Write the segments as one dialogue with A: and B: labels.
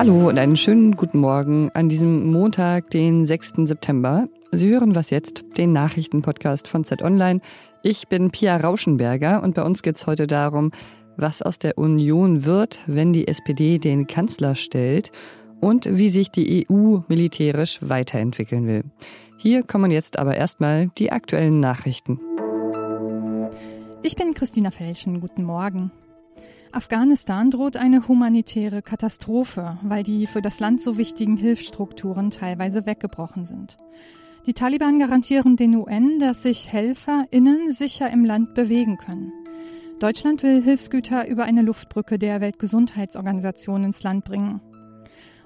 A: Hallo und einen schönen guten Morgen an diesem Montag, den 6. September. Sie hören was jetzt, den Nachrichtenpodcast von Z Online. Ich bin Pia Rauschenberger und bei uns geht es heute darum, was aus der Union wird, wenn die SPD den Kanzler stellt und wie sich die EU militärisch weiterentwickeln will. Hier kommen jetzt aber erstmal die aktuellen Nachrichten.
B: Ich bin Christina Felschen. Guten Morgen. Afghanistan droht eine humanitäre Katastrophe, weil die für das Land so wichtigen Hilfsstrukturen teilweise weggebrochen sind. Die Taliban garantieren den UN, dass sich HelferInnen sicher im Land bewegen können. Deutschland will Hilfsgüter über eine Luftbrücke der Weltgesundheitsorganisation ins Land bringen.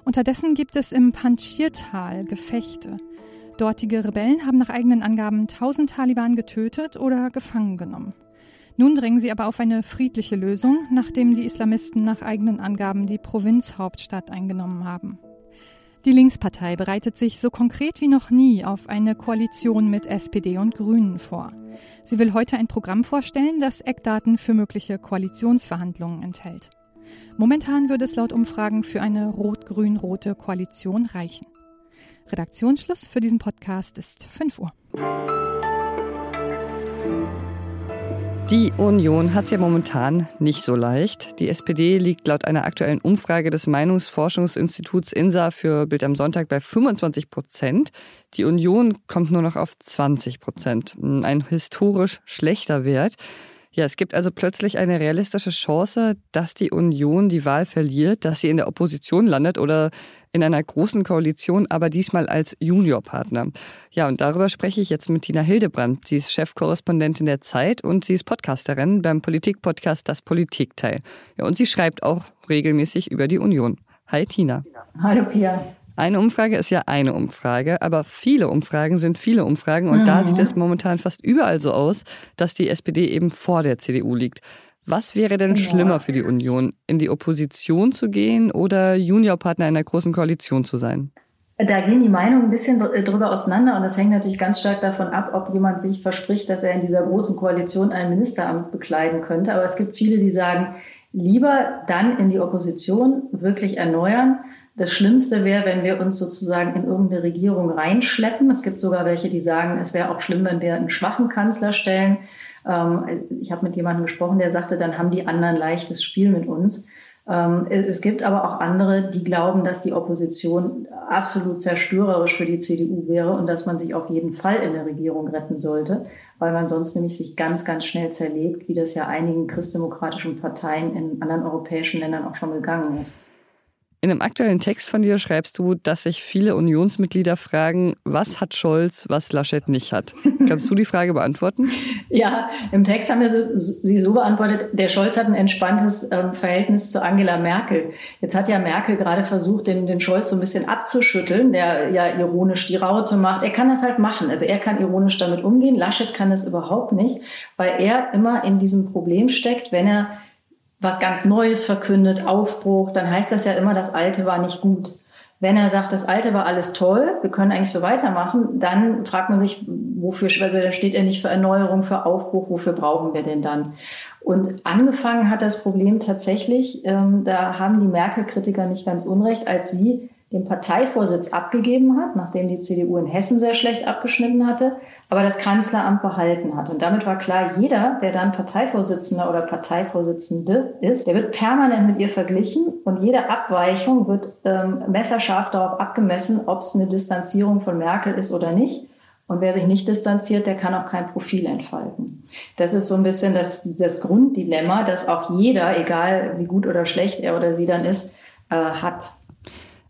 B: Unterdessen gibt es im Panjshir-Tal Gefechte. Dortige Rebellen haben nach eigenen Angaben 1000 Taliban getötet oder gefangen genommen. Nun drängen sie aber auf eine friedliche Lösung, nachdem die Islamisten nach eigenen Angaben die Provinzhauptstadt eingenommen haben. Die Linkspartei bereitet sich so konkret wie noch nie auf eine Koalition mit SPD und Grünen vor. Sie will heute ein Programm vorstellen, das Eckdaten für mögliche Koalitionsverhandlungen enthält. Momentan würde es laut Umfragen für eine rot-grün-rote Koalition reichen. Redaktionsschluss für diesen Podcast ist 5 Uhr.
A: Die Union hat es ja momentan nicht so leicht. Die SPD liegt laut einer aktuellen Umfrage des Meinungsforschungsinstituts INSA für Bild am Sonntag bei 25 Prozent. Die Union kommt nur noch auf 20 Prozent. Ein historisch schlechter Wert. Ja, es gibt also plötzlich eine realistische Chance, dass die Union die Wahl verliert, dass sie in der Opposition landet oder in einer großen Koalition, aber diesmal als Juniorpartner. Ja, und darüber spreche ich jetzt mit Tina Hildebrandt. Sie ist Chefkorrespondentin der Zeit und sie ist Podcasterin beim Politikpodcast Das Politikteil. Ja, und sie schreibt auch regelmäßig über die Union. Hi Tina.
C: Hallo Pia.
A: Eine Umfrage ist ja eine Umfrage, aber viele Umfragen sind viele Umfragen und mhm. da sieht es momentan fast überall so aus, dass die SPD eben vor der CDU liegt. Was wäre denn schlimmer für die Union, in die Opposition zu gehen oder Juniorpartner in einer großen Koalition zu sein?
C: Da gehen die Meinungen ein bisschen drüber auseinander und das hängt natürlich ganz stark davon ab, ob jemand sich verspricht, dass er in dieser großen Koalition ein Ministeramt bekleiden könnte. Aber es gibt viele, die sagen, lieber dann in die Opposition wirklich erneuern das Schlimmste wäre, wenn wir uns sozusagen in irgendeine Regierung reinschleppen. Es gibt sogar welche, die sagen, es wäre auch schlimm, wenn wir einen schwachen Kanzler stellen. Ähm, ich habe mit jemandem gesprochen, der sagte, dann haben die anderen leichtes Spiel mit uns. Ähm, es gibt aber auch andere, die glauben, dass die Opposition absolut zerstörerisch für die CDU wäre und dass man sich auf jeden Fall in der Regierung retten sollte, weil man sonst nämlich sich ganz, ganz schnell zerlegt, wie das ja einigen christdemokratischen Parteien in anderen europäischen Ländern auch schon gegangen ist.
A: In einem aktuellen Text von dir schreibst du, dass sich viele Unionsmitglieder fragen, was hat Scholz, was Laschet nicht hat. Kannst du die Frage beantworten?
C: Ja, im Text haben wir so, sie so beantwortet, der Scholz hat ein entspanntes ähm, Verhältnis zu Angela Merkel. Jetzt hat ja Merkel gerade versucht, den, den Scholz so ein bisschen abzuschütteln, der ja ironisch die Raute macht. Er kann das halt machen. Also er kann ironisch damit umgehen. Laschet kann das überhaupt nicht, weil er immer in diesem Problem steckt, wenn er was ganz Neues verkündet, Aufbruch, dann heißt das ja immer, das Alte war nicht gut. Wenn er sagt, das Alte war alles toll, wir können eigentlich so weitermachen, dann fragt man sich, wofür, also dann steht er nicht für Erneuerung, für Aufbruch, wofür brauchen wir denn dann? Und angefangen hat das Problem tatsächlich, ähm, da haben die Merkel-Kritiker nicht ganz unrecht, als sie den Parteivorsitz abgegeben hat, nachdem die CDU in Hessen sehr schlecht abgeschnitten hatte, aber das Kanzleramt behalten hat. Und damit war klar, jeder, der dann Parteivorsitzender oder Parteivorsitzende ist, der wird permanent mit ihr verglichen und jede Abweichung wird ähm, messerscharf darauf abgemessen, ob es eine Distanzierung von Merkel ist oder nicht. Und wer sich nicht distanziert, der kann auch kein Profil entfalten. Das ist so ein bisschen das, das Grunddilemma, das auch jeder, egal wie gut oder schlecht er oder sie dann ist, äh, hat.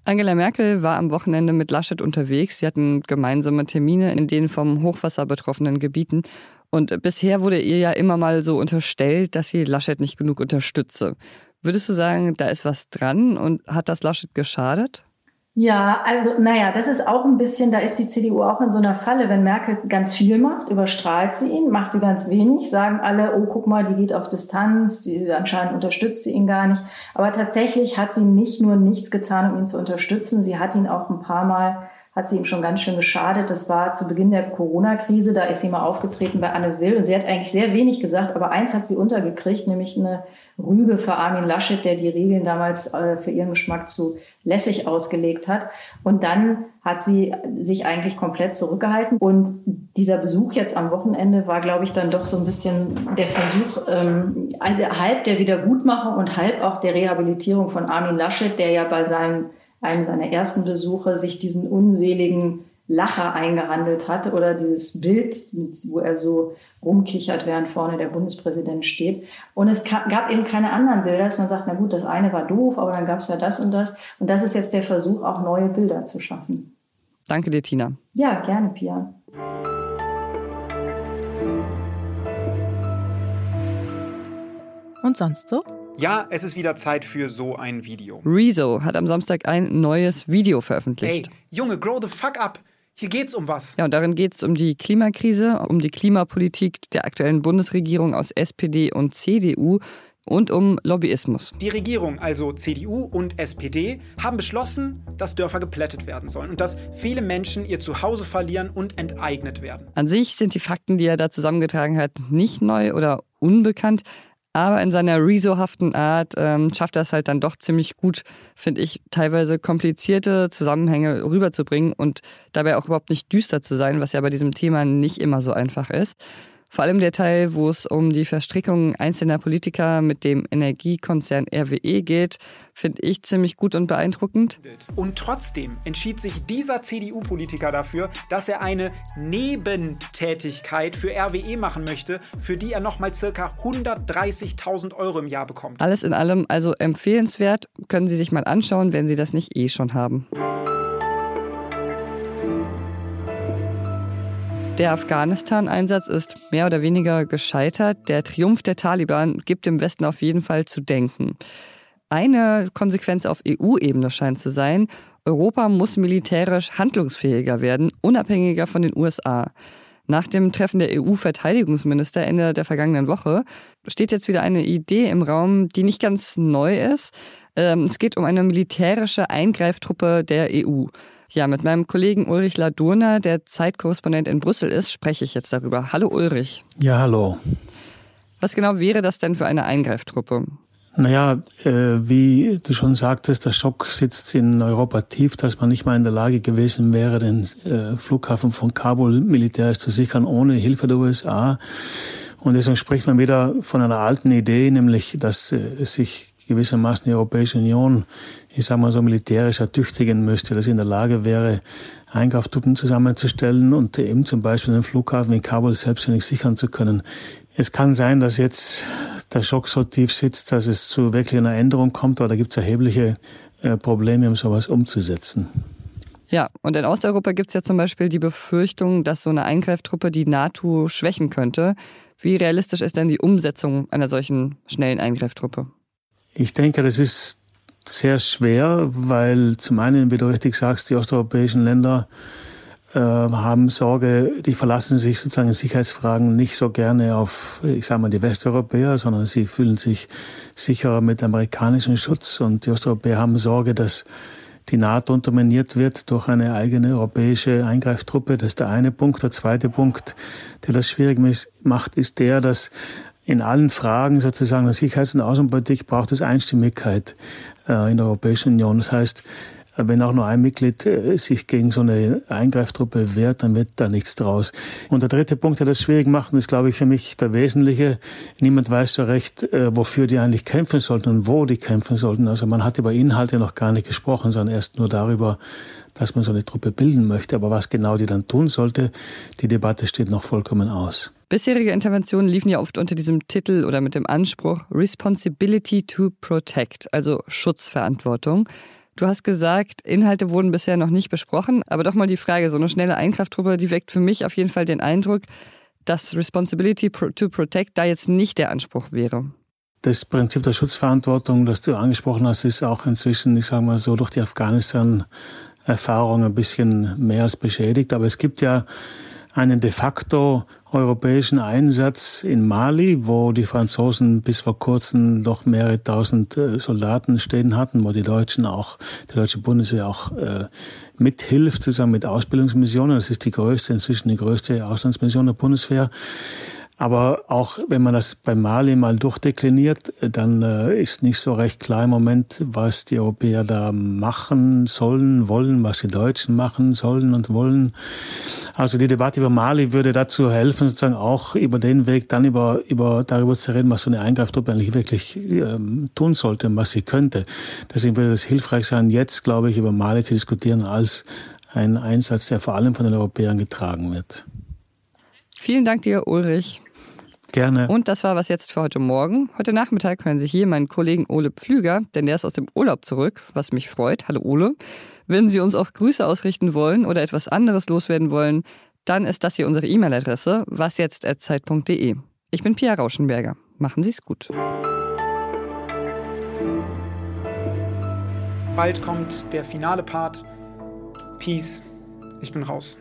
A: Angela Merkel war am Wochenende mit Laschet unterwegs. Sie hatten gemeinsame Termine in den vom Hochwasser betroffenen Gebieten. Und bisher wurde ihr ja immer mal so unterstellt, dass sie Laschet nicht genug unterstütze. Würdest du sagen, da ist was dran und hat das Laschet geschadet?
C: Ja, also naja, das ist auch ein bisschen, da ist die CDU auch in so einer Falle. Wenn Merkel ganz viel macht, überstrahlt sie ihn, macht sie ganz wenig, sagen alle, oh, guck mal, die geht auf Distanz, die, anscheinend unterstützt sie ihn gar nicht. Aber tatsächlich hat sie nicht nur nichts getan, um ihn zu unterstützen, sie hat ihn auch ein paar Mal hat sie ihm schon ganz schön geschadet. Das war zu Beginn der Corona-Krise, da ist sie mal aufgetreten bei Anne Will und sie hat eigentlich sehr wenig gesagt, aber eins hat sie untergekriegt, nämlich eine Rüge für Armin Laschet, der die Regeln damals äh, für ihren Geschmack zu lässig ausgelegt hat. Und dann hat sie sich eigentlich komplett zurückgehalten. Und dieser Besuch jetzt am Wochenende war, glaube ich, dann doch so ein bisschen der Versuch, ähm, halb der Wiedergutmachung und halb auch der Rehabilitierung von Armin Laschet, der ja bei seinem einem seiner ersten Besuche sich diesen unseligen Lacher eingehandelt hat oder dieses Bild, wo er so rumkichert, während vorne der Bundespräsident steht. Und es gab eben keine anderen Bilder, dass man sagt, na gut, das eine war doof, aber dann gab es ja das und das. Und das ist jetzt der Versuch, auch neue Bilder zu schaffen.
A: Danke dir, Tina.
C: Ja, gerne, Pia.
B: Und sonst so?
D: Ja, es ist wieder Zeit für so ein Video.
A: Rezo hat am Samstag ein neues Video veröffentlicht.
D: Ey, Junge, grow the fuck up. Hier geht's um was.
A: Ja, und darin geht es um die Klimakrise, um die Klimapolitik der aktuellen Bundesregierung aus SPD und CDU und um Lobbyismus.
D: Die Regierung, also CDU und SPD, haben beschlossen, dass Dörfer geplättet werden sollen und dass viele Menschen ihr Zuhause verlieren und enteignet werden.
A: An sich sind die Fakten, die er da zusammengetragen hat, nicht neu oder unbekannt. Aber in seiner Rezo-haften Art ähm, schafft er es halt dann doch ziemlich gut, finde ich, teilweise komplizierte Zusammenhänge rüberzubringen und dabei auch überhaupt nicht düster zu sein, was ja bei diesem Thema nicht immer so einfach ist. Vor allem der Teil, wo es um die Verstrickung einzelner Politiker mit dem Energiekonzern RWE geht, finde ich ziemlich gut und beeindruckend.
D: Und trotzdem entschied sich dieser CDU-Politiker dafür, dass er eine Nebentätigkeit für RWE machen möchte, für die er nochmal circa 130.000 Euro im Jahr bekommt.
A: Alles in allem also empfehlenswert, können Sie sich mal anschauen, wenn Sie das nicht eh schon haben. Der Afghanistan-Einsatz ist mehr oder weniger gescheitert. Der Triumph der Taliban gibt dem Westen auf jeden Fall zu denken. Eine Konsequenz auf EU-Ebene scheint zu sein, Europa muss militärisch handlungsfähiger werden, unabhängiger von den USA. Nach dem Treffen der EU-Verteidigungsminister Ende der vergangenen Woche steht jetzt wieder eine Idee im Raum, die nicht ganz neu ist. Ähm, es geht um eine militärische Eingreiftruppe der EU. Ja, mit meinem Kollegen Ulrich Ladurna, der Zeitkorrespondent in Brüssel ist, spreche ich jetzt darüber. Hallo Ulrich.
E: Ja, hallo.
A: Was genau wäre das denn für eine Eingreiftruppe?
E: Naja, äh, wie du schon sagtest, der Schock sitzt in Europa tief, dass man nicht mal in der Lage gewesen wäre, den äh, Flughafen von Kabul militärisch zu sichern, ohne Hilfe der USA. Und deswegen spricht man wieder von einer alten Idee, nämlich, dass äh, sich gewissermaßen die Europäische Union, ich sage mal so militärisch ertüchtigen müsste, dass sie in der Lage wäre, Eingreiftruppen zusammenzustellen und eben zum Beispiel den Flughafen in Kabul selbstständig sichern zu können. Es kann sein, dass jetzt der Schock so tief sitzt, dass es zu wirklich einer Änderung kommt, aber da gibt es erhebliche äh, Probleme, um sowas umzusetzen.
A: Ja, und in Osteuropa gibt es ja zum Beispiel die Befürchtung, dass so eine Eingreiftruppe die NATO schwächen könnte. Wie realistisch ist denn die Umsetzung einer solchen schnellen Eingreiftruppe?
E: Ich denke, das ist sehr schwer, weil zum einen, wie du richtig sagst, die osteuropäischen Länder äh, haben Sorge, die verlassen sich sozusagen in Sicherheitsfragen nicht so gerne auf, ich sage mal, die Westeuropäer, sondern sie fühlen sich sicherer mit amerikanischem Schutz und die Osteuropäer haben Sorge, dass die NATO unterminiert wird durch eine eigene europäische Eingreiftruppe. Das ist der eine Punkt. Der zweite Punkt, der das schwierig macht, ist der, dass in allen Fragen sozusagen der Sicherheits- und Außenpolitik braucht es Einstimmigkeit äh, in der Europäischen Union. Das heißt, äh, wenn auch nur ein Mitglied äh, sich gegen so eine Eingreiftruppe wehrt, dann wird da nichts draus. Und der dritte Punkt, der das schwierig macht, ist, glaube ich, für mich der wesentliche. Niemand weiß so recht, äh, wofür die eigentlich kämpfen sollten und wo die kämpfen sollten. Also man hat über Inhalte noch gar nicht gesprochen, sondern erst nur darüber, dass man so eine Truppe bilden möchte. Aber was genau die dann tun sollte, die Debatte steht noch vollkommen aus.
A: Bisherige Interventionen liefen ja oft unter diesem Titel oder mit dem Anspruch Responsibility to Protect, also Schutzverantwortung. Du hast gesagt, Inhalte wurden bisher noch nicht besprochen, aber doch mal die Frage, so eine schnelle Einkrafttruppe, die weckt für mich auf jeden Fall den Eindruck, dass Responsibility to Protect da jetzt nicht der Anspruch wäre.
E: Das Prinzip der Schutzverantwortung, das du angesprochen hast, ist auch inzwischen, ich sage mal so, durch die Afghanistan-Erfahrung ein bisschen mehr als beschädigt. Aber es gibt ja einen de facto europäischen Einsatz in Mali, wo die Franzosen bis vor kurzem doch mehrere tausend äh, Soldaten stehen hatten, wo die Deutschen auch, die deutsche Bundeswehr auch äh, mithilft, zusammen mit Ausbildungsmissionen. Das ist die größte, inzwischen die größte Auslandsmission der Bundeswehr. Aber auch wenn man das bei Mali mal durchdekliniert, dann äh, ist nicht so recht klar im Moment, was die Europäer da machen sollen, wollen, was die Deutschen machen sollen und wollen. Also die Debatte über Mali würde dazu helfen, sozusagen auch über den Weg dann über, über darüber zu reden, was so eine Eingreiftruppe eigentlich wirklich ähm, tun sollte und was sie könnte. Deswegen würde es hilfreich sein, jetzt, glaube ich, über Mali zu diskutieren als ein Einsatz, der vor allem von den Europäern getragen wird.
A: Vielen Dank dir, Ulrich.
E: Gerne.
A: Und das war was jetzt für heute Morgen. Heute Nachmittag hören Sie hier meinen Kollegen Ole Pflüger, denn der ist aus dem Urlaub zurück, was mich freut. Hallo Ole. Wenn Sie uns auch Grüße ausrichten wollen oder etwas anderes loswerden wollen, dann ist das hier unsere E-Mail-Adresse wasjetzt.zeit.de. Ich bin Pia Rauschenberger. Machen Sie es gut.
D: Bald kommt der finale Part. Peace. Ich bin raus.